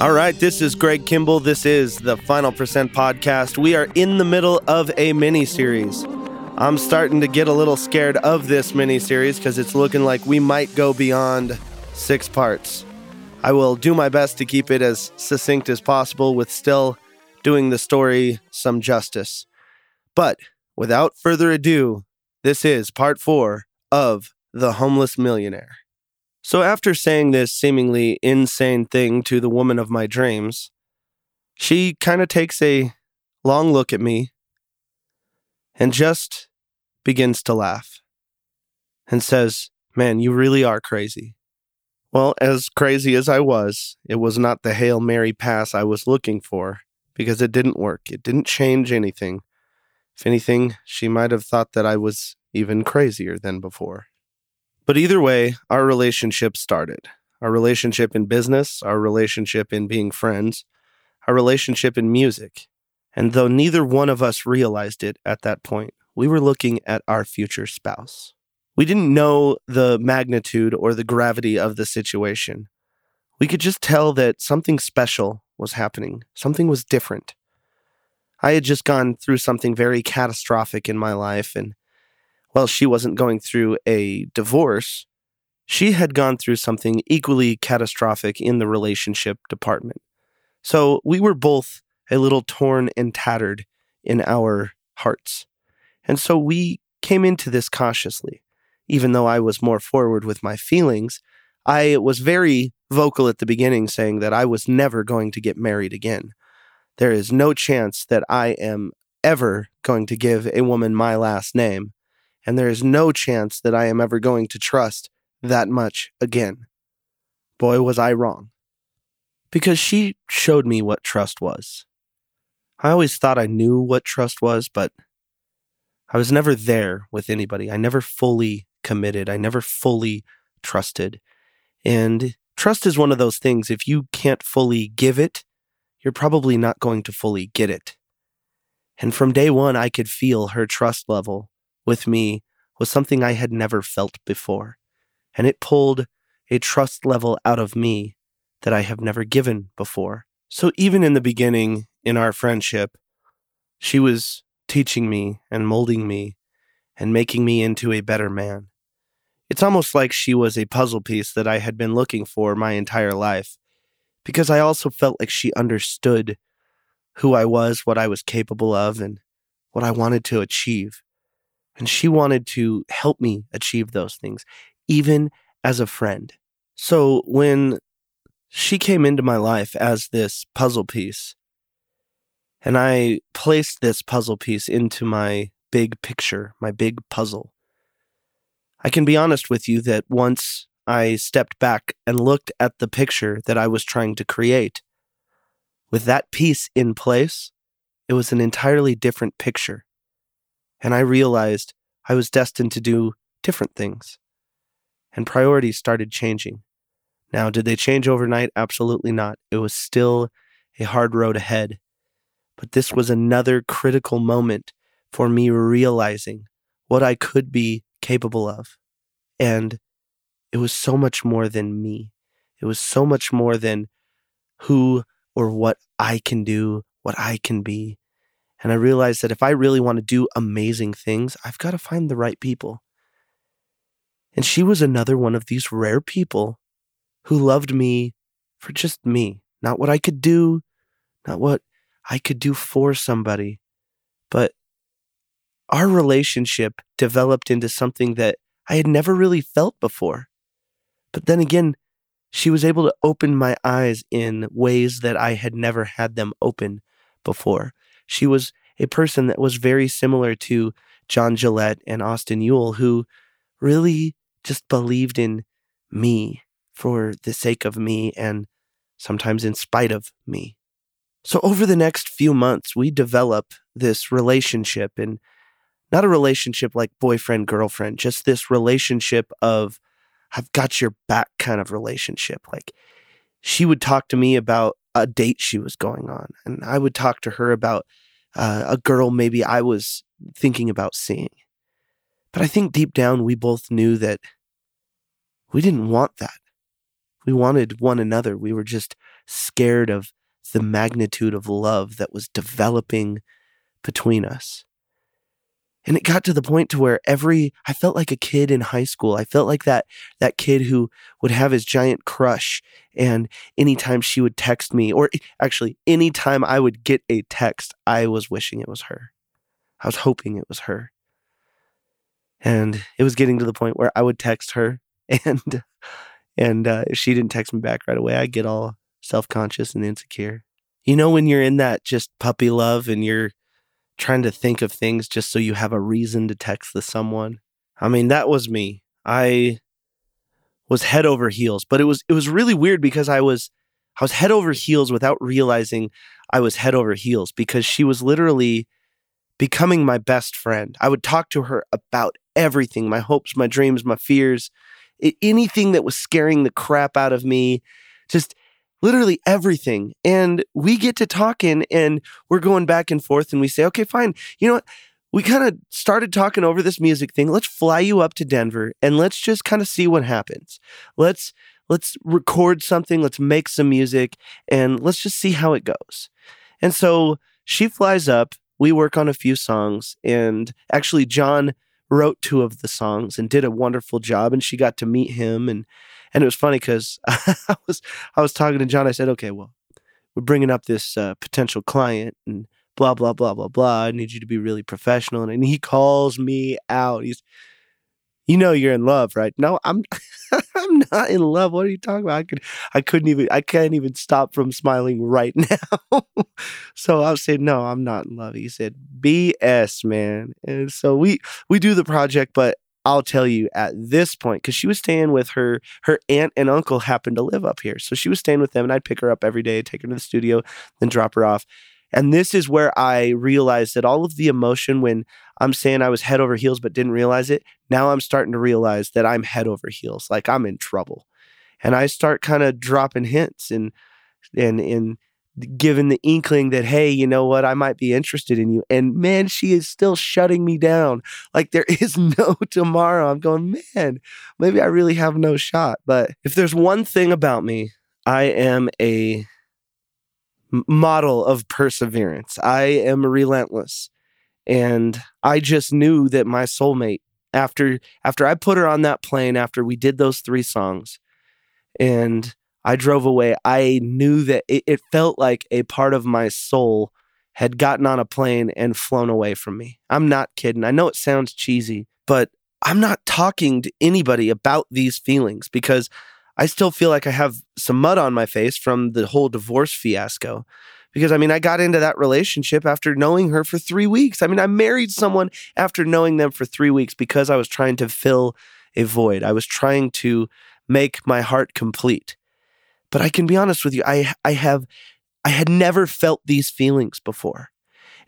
All right, this is Greg Kimball. This is the Final Percent Podcast. We are in the middle of a mini series. I'm starting to get a little scared of this mini series because it's looking like we might go beyond six parts. I will do my best to keep it as succinct as possible with still doing the story some justice. But without further ado, this is part four of The Homeless Millionaire. So, after saying this seemingly insane thing to the woman of my dreams, she kind of takes a long look at me and just begins to laugh and says, Man, you really are crazy. Well, as crazy as I was, it was not the Hail Mary pass I was looking for because it didn't work. It didn't change anything. If anything, she might have thought that I was even crazier than before. But either way, our relationship started. Our relationship in business, our relationship in being friends, our relationship in music. And though neither one of us realized it at that point, we were looking at our future spouse. We didn't know the magnitude or the gravity of the situation. We could just tell that something special was happening, something was different. I had just gone through something very catastrophic in my life, and while she wasn't going through a divorce, she had gone through something equally catastrophic in the relationship department. So we were both a little torn and tattered in our hearts. And so we came into this cautiously. Even though I was more forward with my feelings, I was very vocal at the beginning saying that I was never going to get married again. There is no chance that I am ever going to give a woman my last name and there is no chance that I am ever going to trust that much again. Boy, was I wrong. Because she showed me what trust was. I always thought I knew what trust was, but I was never there with anybody. I never fully committed. I never fully trusted. And trust is one of those things, if you can't fully give it, you're probably not going to fully get it. And from day one, I could feel her trust level with me was something I had never felt before, and it pulled a trust level out of me that I have never given before. So even in the beginning in our friendship, she was teaching me and molding me and making me into a better man. It's almost like she was a puzzle piece that I had been looking for my entire life, because I also felt like she understood who I was, what I was capable of, and what I wanted to achieve. And she wanted to help me achieve those things, even as a friend. So when she came into my life as this puzzle piece, and I placed this puzzle piece into my big picture, my big puzzle, I can be honest with you that once I stepped back and looked at the picture that I was trying to create, with that piece in place, it was an entirely different picture and I realized I was destined to do different things. And priorities started changing. Now, did they change overnight? Absolutely not. It was still a hard road ahead. But this was another critical moment for me realizing what I could be capable of. And it was so much more than me. It was so much more than who or what I can do, what I can be. And I realized that if I really want to do amazing things, I've got to find the right people. And she was another one of these rare people who loved me for just me, not what I could do, not what I could do for somebody, but our relationship developed into something that I had never really felt before. But then again, she was able to open my eyes in ways that I had never had them open before. She was a person that was very similar to John Gillette and Austin Ewell, who really just believed in me for the sake of me and sometimes in spite of me. So, over the next few months, we develop this relationship and not a relationship like boyfriend, girlfriend, just this relationship of I've got your back kind of relationship. Like she would talk to me about a date she was going on. And I would talk to her about uh, a girl maybe I was thinking about seeing. But I think deep down, we both knew that we didn't want that. We wanted one another. We were just scared of the magnitude of love that was developing between us. And it got to the point to where every I felt like a kid in high school. I felt like that that kid who would have his giant crush and anytime she would text me or actually anytime I would get a text, I was wishing it was her. I was hoping it was her. And it was getting to the point where I would text her and and uh, if she didn't text me back right away, I'd get all self-conscious and insecure. You know when you're in that just puppy love and you're trying to think of things just so you have a reason to text the someone. I mean, that was me. I was head over heels, but it was it was really weird because I was I was head over heels without realizing I was head over heels because she was literally becoming my best friend. I would talk to her about everything, my hopes, my dreams, my fears, anything that was scaring the crap out of me. Just literally everything. And we get to talking and we're going back and forth and we say, okay, fine. You know what? We kind of started talking over this music thing. Let's fly you up to Denver and let's just kind of see what happens. Let's let's record something, let's make some music and let's just see how it goes. And so she flies up, we work on a few songs and actually John wrote two of the songs and did a wonderful job and she got to meet him and and it was funny because I was I was talking to John. I said, "Okay, well, we're bringing up this uh, potential client and blah blah blah blah blah. I need you to be really professional." And, he calls me out. He's, "You know, you're in love, right?" No, I'm. I'm not in love. What are you talking about? I could, I couldn't even, I can't even stop from smiling right now. so I said, no, I'm not in love. He said, BS, man. And so we we do the project, but I'll tell you at this point because she was staying with her her aunt and uncle happened to live up here, so she was staying with them, and I'd pick her up every day, take her to the studio, then drop her off. And this is where I realized that all of the emotion when I'm saying I was head over heels but didn't realize it, now I'm starting to realize that I'm head over heels, like I'm in trouble. And I start kind of dropping hints and and and given the inkling that, hey, you know what, I might be interested in you. And man, she is still shutting me down. Like there is no tomorrow. I'm going, man, maybe I really have no shot. But if there's one thing about me, I am a model of perseverance. I am relentless. And I just knew that my soulmate, after after I put her on that plane, after we did those three songs, and I drove away. I knew that it, it, felt like a part of my soul had gotten on a plane and flown away from me. I'm not kidding. I know it sounds cheesy, but I'm not talking to anybody about these feelings because I still feel like I have some mud on my face from the whole divorce fiasco. Because I mean, I got into that relationship after knowing her for three weeks. I mean, I married someone after knowing them for three weeks because I was trying to fill a void. I was trying to make my heart complete. But I can be honest with you, I I have I had never felt these feelings before.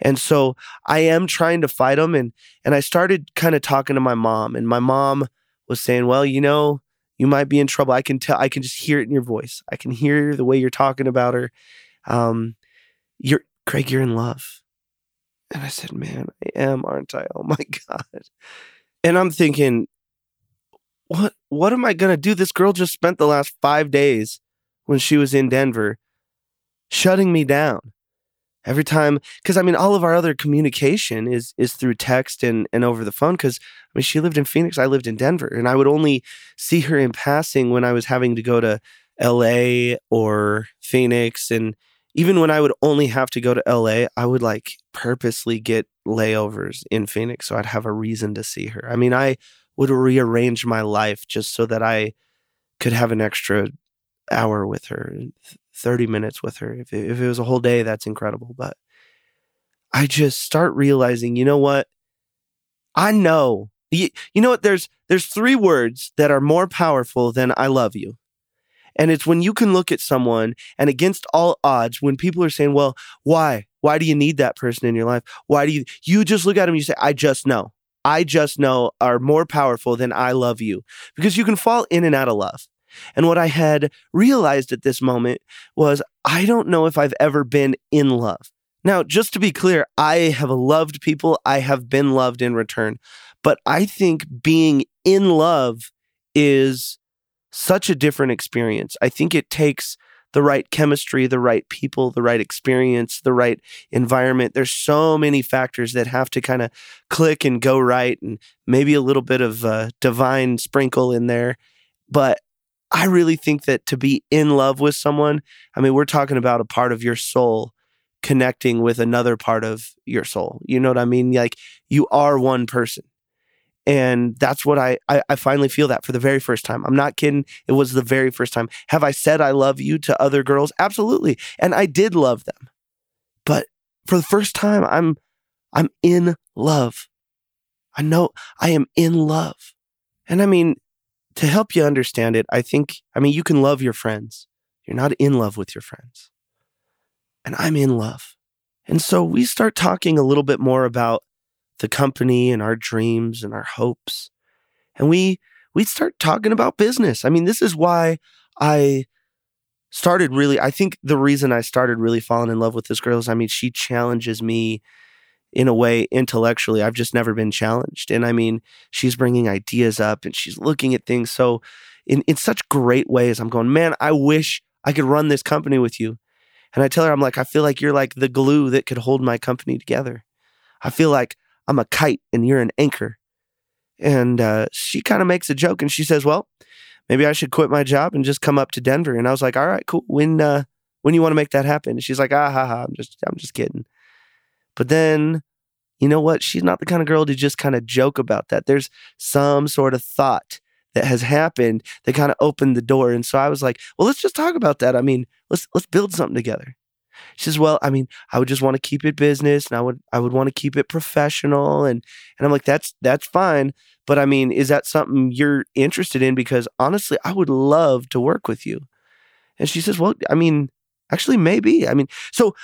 And so I am trying to fight them and and I started kind of talking to my mom and my mom was saying, "Well, you know, you might be in trouble. I can tell I can just hear it in your voice. I can hear the way you're talking about her. Um you're Greg, you're in love." And I said, "Man, I am, aren't I? Oh my god." And I'm thinking, what what am I going to do? This girl just spent the last 5 days when she was in Denver, shutting me down every time. Because I mean, all of our other communication is is through text and and over the phone. Because I mean, she lived in Phoenix, I lived in Denver, and I would only see her in passing when I was having to go to L.A. or Phoenix, and even when I would only have to go to LA, I would like purposely get layovers in Phoenix so I'd have a reason to see her. I mean, I would rearrange my life just so that I could have an extra hour with her, 30 minutes with her. If it, if it was a whole day, that's incredible. But I just start realizing, you know what? I know. You, you know what? There's there's three words that are more powerful than I love you. And it's when you can look at someone and against all odds, when people are saying, well, why? Why do you need that person in your life? Why do you, you just look at them and you say, I just know. I just know are more powerful than I love you because you can fall in and out of love. And what I had realized at this moment was I don't know if I've ever been in love. Now, just to be clear, I have loved people, I have been loved in return. But I think being in love is such a different experience. I think it takes the right chemistry, the right people, the right experience, the right environment. There's so many factors that have to kind of click and go right, and maybe a little bit of uh, divine sprinkle in there. But I really think that to be in love with someone, I mean, we're talking about a part of your soul connecting with another part of your soul. You know what I mean? Like you are one person. And that's what I, I, I finally feel that for the very first time. I'm not kidding. It was the very first time. Have I said I love you to other girls? Absolutely. And I did love them. But for the first time, I'm I'm in love. I know I am in love. And I mean, to help you understand it, I think, I mean, you can love your friends. You're not in love with your friends. And I'm in love. And so we start talking a little bit more about the company and our dreams and our hopes. And we we start talking about business. I mean, this is why I started really I think the reason I started really falling in love with this girl is I mean, she challenges me in a way intellectually I've just never been challenged. And I mean, she's bringing ideas up and she's looking at things so in in such great ways. I'm going, "Man, I wish I could run this company with you." And I tell her I'm like, "I feel like you're like the glue that could hold my company together." I feel like I'm a kite and you're an anchor. And uh, she kind of makes a joke and she says, Well, maybe I should quit my job and just come up to Denver. And I was like, All right, cool. When uh, when you want to make that happen? And she's like, Ah ha ha, I'm just I'm just kidding. But then, you know what? She's not the kind of girl to just kind of joke about that. There's some sort of thought that has happened that kind of opened the door. And so I was like, well, let's just talk about that. I mean, let's let's build something together. She says, "Well, I mean, I would just want to keep it business, and I would I would want to keep it professional." And and I'm like, "That's that's fine, but I mean, is that something you're interested in? Because honestly, I would love to work with you." And she says, "Well, I mean, actually, maybe. I mean, so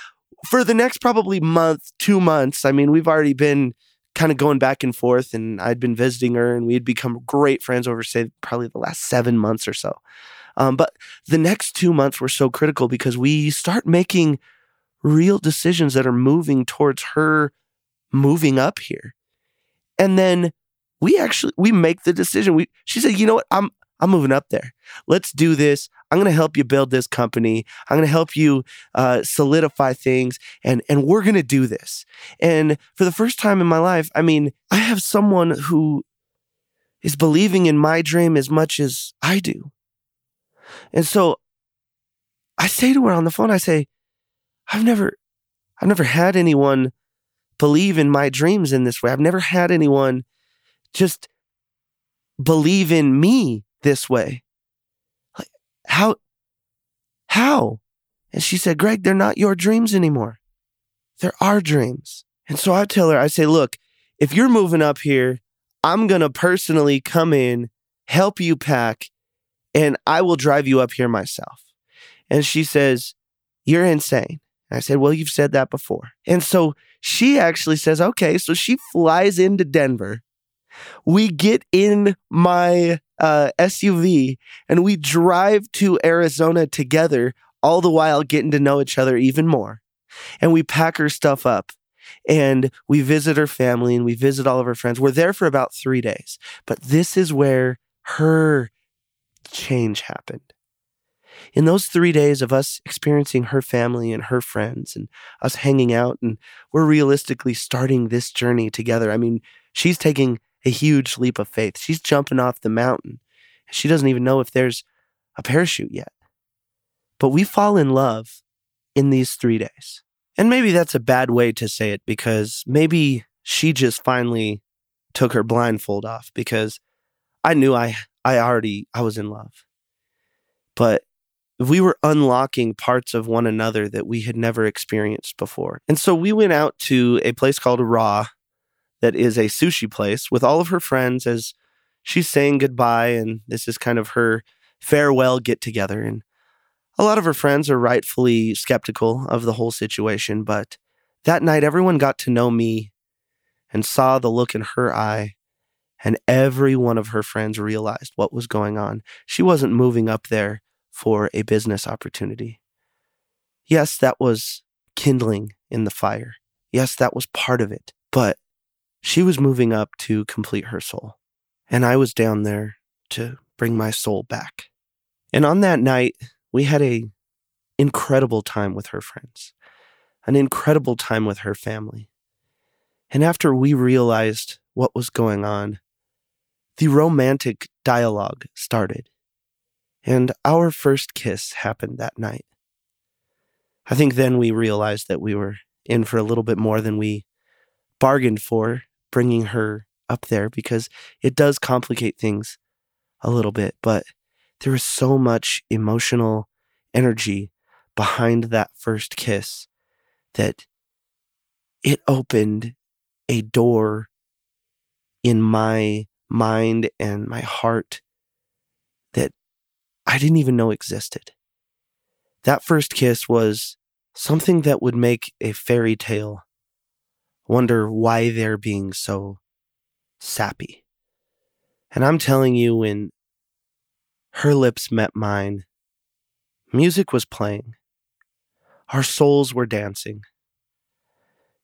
for the next probably month, two months, I mean, we've already been." kind of going back and forth and I'd been visiting her and we had become great friends over say probably the last seven months or so. Um, but the next two months were so critical because we start making real decisions that are moving towards her moving up here. And then we actually we make the decision. We she said, you know what, I'm I'm moving up there. Let's do this. I'm going to help you build this company. I'm going to help you uh, solidify things, and and we're going to do this. And for the first time in my life, I mean, I have someone who is believing in my dream as much as I do. And so I say to her on the phone, I say, I've never, I've never had anyone believe in my dreams in this way. I've never had anyone just believe in me this way. Like, how, how? And she said, Greg, they're not your dreams anymore. They're our dreams. And so I tell her, I say, look, if you're moving up here, I'm going to personally come in, help you pack, and I will drive you up here myself. And she says, You're insane. And I said, Well, you've said that before. And so she actually says, Okay. So she flies into Denver. We get in my uh, SUV and we drive to Arizona together, all the while getting to know each other even more. And we pack her stuff up and we visit her family and we visit all of her friends. We're there for about three days. But this is where her change happened. In those three days of us experiencing her family and her friends and us hanging out, and we're realistically starting this journey together. I mean, she's taking a huge leap of faith. She's jumping off the mountain. She doesn't even know if there's a parachute yet. But we fall in love in these three days. And maybe that's a bad way to say it because maybe she just finally took her blindfold off because I knew I I already I was in love. But we were unlocking parts of one another that we had never experienced before. And so we went out to a place called Raw that is a sushi place with all of her friends as she's saying goodbye and this is kind of her farewell get together and a lot of her friends are rightfully skeptical of the whole situation, but that night everyone got to know me and saw the look in her eye and every one of her friends realized what was going on. She wasn't moving up there for a business opportunity. Yes, that was kindling in the fire. Yes, that was part of it. But she was moving up to complete her soul. And I was down there to bring my soul back. And on that night, we had a incredible time with her friends, an incredible time with her family. And after we realized what was going on, the romantic dialogue started. And our first kiss happened that night. I think then we realized that we were in for a little bit more than we bargained for, bringing her up there because it does complicate things a little bit. But there was so much emotional energy behind that first kiss that it opened a door in my mind and my heart that I didn't even know existed. That first kiss was something that would make a fairy tale wonder why they're being so sappy. And I'm telling you, when her lips met mine, music was playing, our souls were dancing,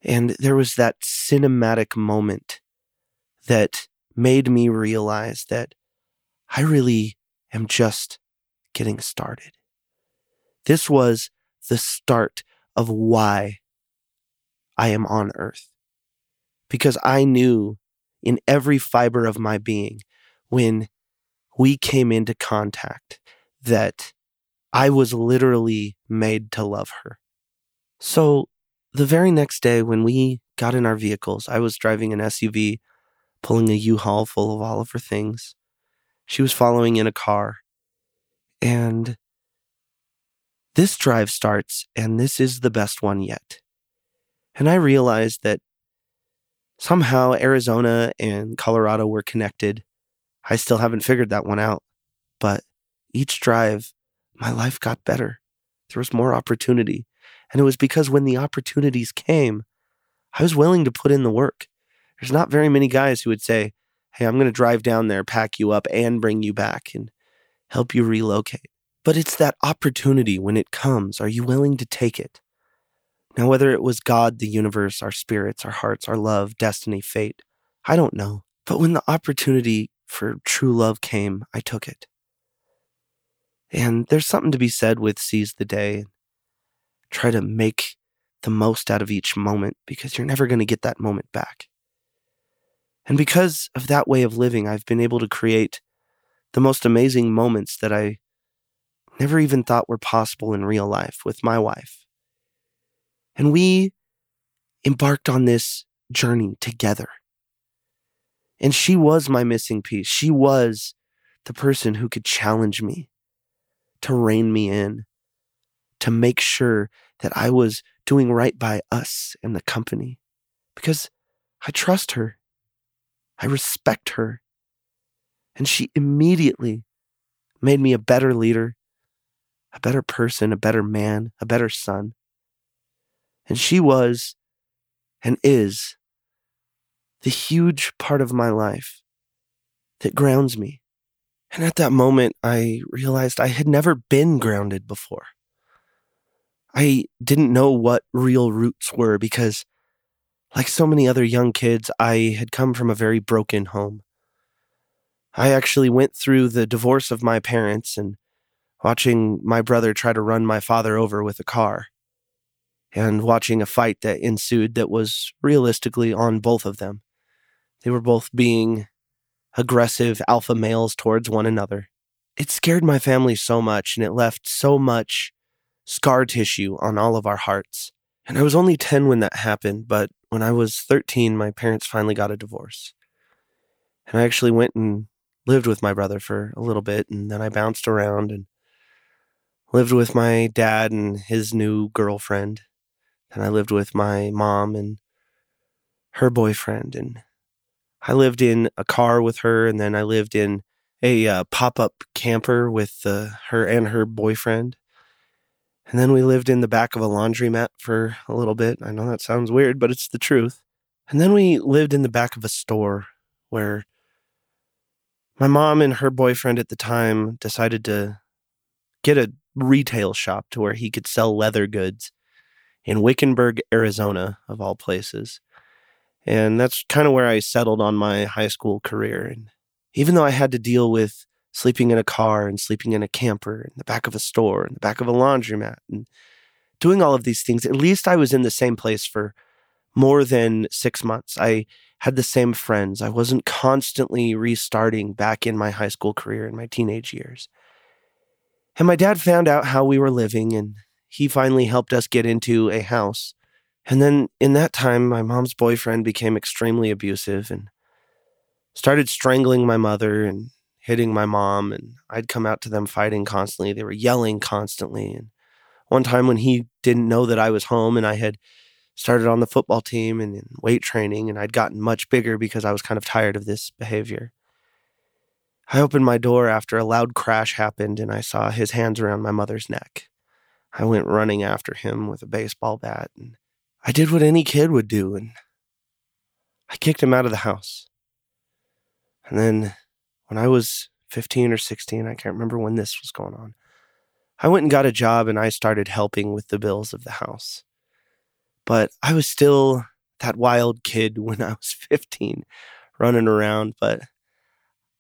and there was that cinematic moment that made me realize that I really am just getting started. This was the start of why I am on earth. Because I knew in every fiber of my being when we came into contact that I was literally made to love her. So the very next day, when we got in our vehicles, I was driving an SUV pulling a U-Haul full of all of her things. She was following in a car. And this drive starts, and this is the best one yet. And I realized that somehow Arizona and Colorado were connected. I still haven't figured that one out. But each drive, my life got better. There was more opportunity. And it was because when the opportunities came, I was willing to put in the work. There's not very many guys who would say, Hey, I'm going to drive down there, pack you up, and bring you back and help you relocate. But it's that opportunity when it comes. Are you willing to take it? Now, whether it was God, the universe, our spirits, our hearts, our love, destiny, fate, I don't know. But when the opportunity for true love came, I took it. And there's something to be said with seize the day. Try to make the most out of each moment because you're never going to get that moment back. And because of that way of living, I've been able to create the most amazing moments that I never even thought were possible in real life with my wife. And we embarked on this journey together. And she was my missing piece. She was the person who could challenge me, to rein me in, to make sure that I was doing right by us and the company. Because I trust her. I respect her. And she immediately made me a better leader, a better person, a better man, a better son. And she was and is the huge part of my life that grounds me. And at that moment, I realized I had never been grounded before. I didn't know what real roots were because like so many other young kids, I had come from a very broken home. I actually went through the divorce of my parents and watching my brother try to run my father over with a car, and watching a fight that ensued that was realistically on both of them. They were both being aggressive alpha males towards one another. It scared my family so much and it left so much scar tissue on all of our hearts. And I was only 10 when that happened, but when I was 13, my parents finally got a divorce. And I actually went and lived with my brother for a little bit. And then I bounced around and lived with my dad and his new girlfriend. And I lived with my mom and her boyfriend. And I lived in a car with her. And then I lived in a uh, pop up camper with uh, her and her boyfriend. And then we lived in the back of a laundromat for a little bit. I know that sounds weird, but it's the truth. And then we lived in the back of a store where my mom and her boyfriend at the time decided to get a retail shop to where he could sell leather goods in Wickenburg, Arizona, of all places. And that's kind of where I settled on my high school career. And even though I had to deal with sleeping in a car and sleeping in a camper, in the back of a store, in the back of a laundromat, and doing all of these things. At least I was in the same place for more than six months. I had the same friends. I wasn't constantly restarting back in my high school career in my teenage years. And my dad found out how we were living, and he finally helped us get into a house. And then in that time, my mom's boyfriend became extremely abusive and started strangling my mother and hitting my mom. And I'd come out to them fighting constantly. They were yelling constantly. And one time when he didn't know that I was home and I had started on the football team and in weight training, and I'd gotten much bigger because I was kind of tired of this behavior. I opened my door after a loud crash happened and I saw his hands around my mother's neck. I went running after him with a baseball bat and I did what any kid would do and I kicked him out of the house. And then when I was 15 or 16, I can't remember when this was going on, I went and got a job and I started helping with the bills of the house. But I was still that wild kid when I was 15 running around. But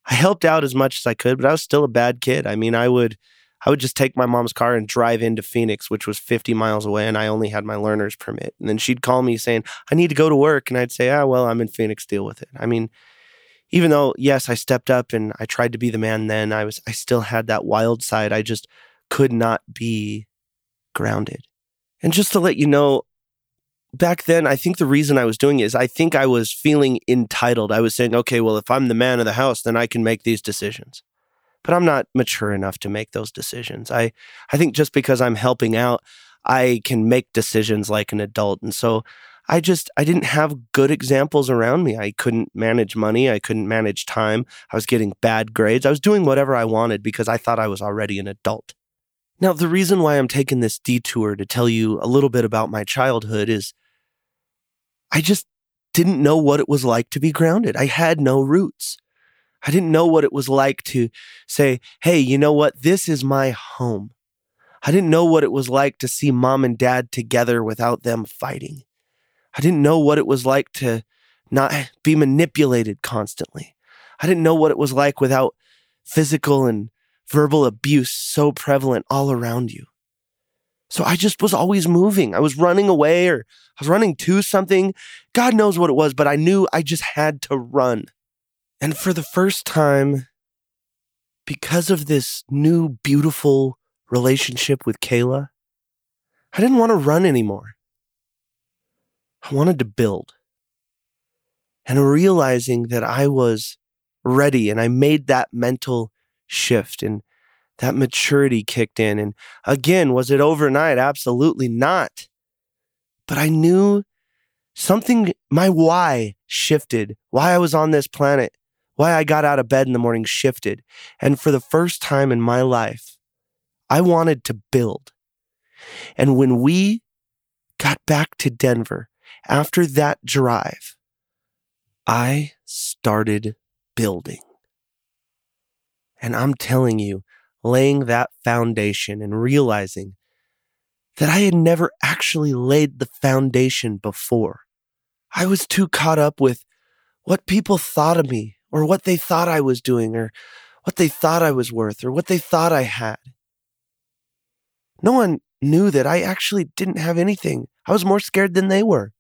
I helped out as much as I could, but I was still a bad kid. I mean, I would I would just take my mom's car and drive into Phoenix, which was 50 miles away, and I only had my learner's permit. And then she'd call me saying, I need to go to work. And I'd say, Ah, well, I'm in Phoenix, deal with it. I mean, even though, yes, I stepped up and I tried to be the man then, I was I still had that wild side. I just could not be grounded. And just to let you know, back then, I think the reason I was doing it is I think I was feeling entitled. I was saying, okay, well, if I'm the man of the house, then I can make these decisions. But I'm not mature enough to make those decisions. I, I think just because I'm helping out, I can make decisions like an adult. And so I just, I didn't have good examples around me. I couldn't manage money. I couldn't manage time. I was getting bad grades. I was doing whatever I wanted because I thought I was already an adult. Now, the reason why I'm taking this detour to tell you a little bit about my childhood is I just didn't know what it was like to be grounded. I had no roots. I didn't know what it was like to say, hey, you know what? This is my home. I didn't know what it was like to see mom and dad together without them fighting. I didn't know what it was like to not be manipulated constantly. I didn't know what it was like without physical and verbal abuse so prevalent all around you. So I just was always moving. I was running away or I was running to something. God knows what it was, but I knew I just had to run. And for the first time, because of this new, beautiful relationship with Kayla, I didn't want to run anymore. I wanted to build. And realizing that I was ready and I made that mental shift and that maturity kicked in. And again, was it overnight? Absolutely not. But I knew something, my why shifted, why I was on this planet, why I got out of bed in the morning shifted. And for the first time in my life, I wanted to build. And when we got back to Denver after that drive, I started building. And I'm telling you, laying that foundation and realizing that I had never actually laid the foundation before. I was too caught up with what people thought of me or what they thought I was doing or what they thought I was worth or what they thought I had. No one knew that I actually didn't have anything. I was more scared than they were.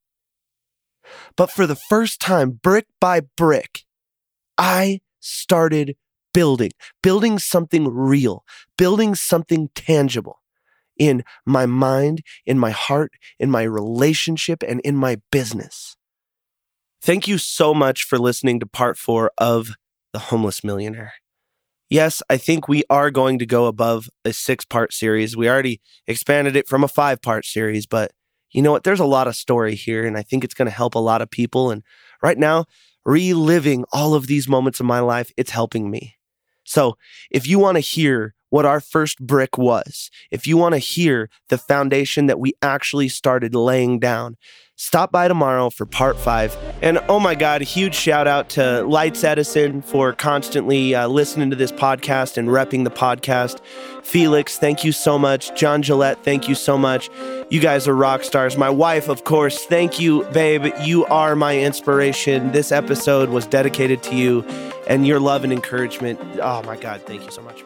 But for the first time, brick by brick, I started building, building something real, building something tangible in my mind, in my heart, in my relationship, and in my business. Thank you so much for listening to part four of The Homeless Millionaire. Yes, I think we are going to go above a six part series. We already expanded it from a five part series, but you know what? There's a lot of story here, and I think it's going to help a lot of people. And right now, reliving all of these moments of my life, it's helping me. So if you want to hear what our first brick was, if you want to hear the foundation that we actually started laying down, stop by tomorrow for part five. And oh my God, huge shout out to Lights Edison for constantly uh, listening to this podcast and repping the podcast. Felix, thank you so much. John Gillette, thank you so much. You guys are rock stars. My wife, of course, thank you, babe. You are my inspiration. This episode was dedicated to you and your love and encouragement. Oh my God, thank you so much.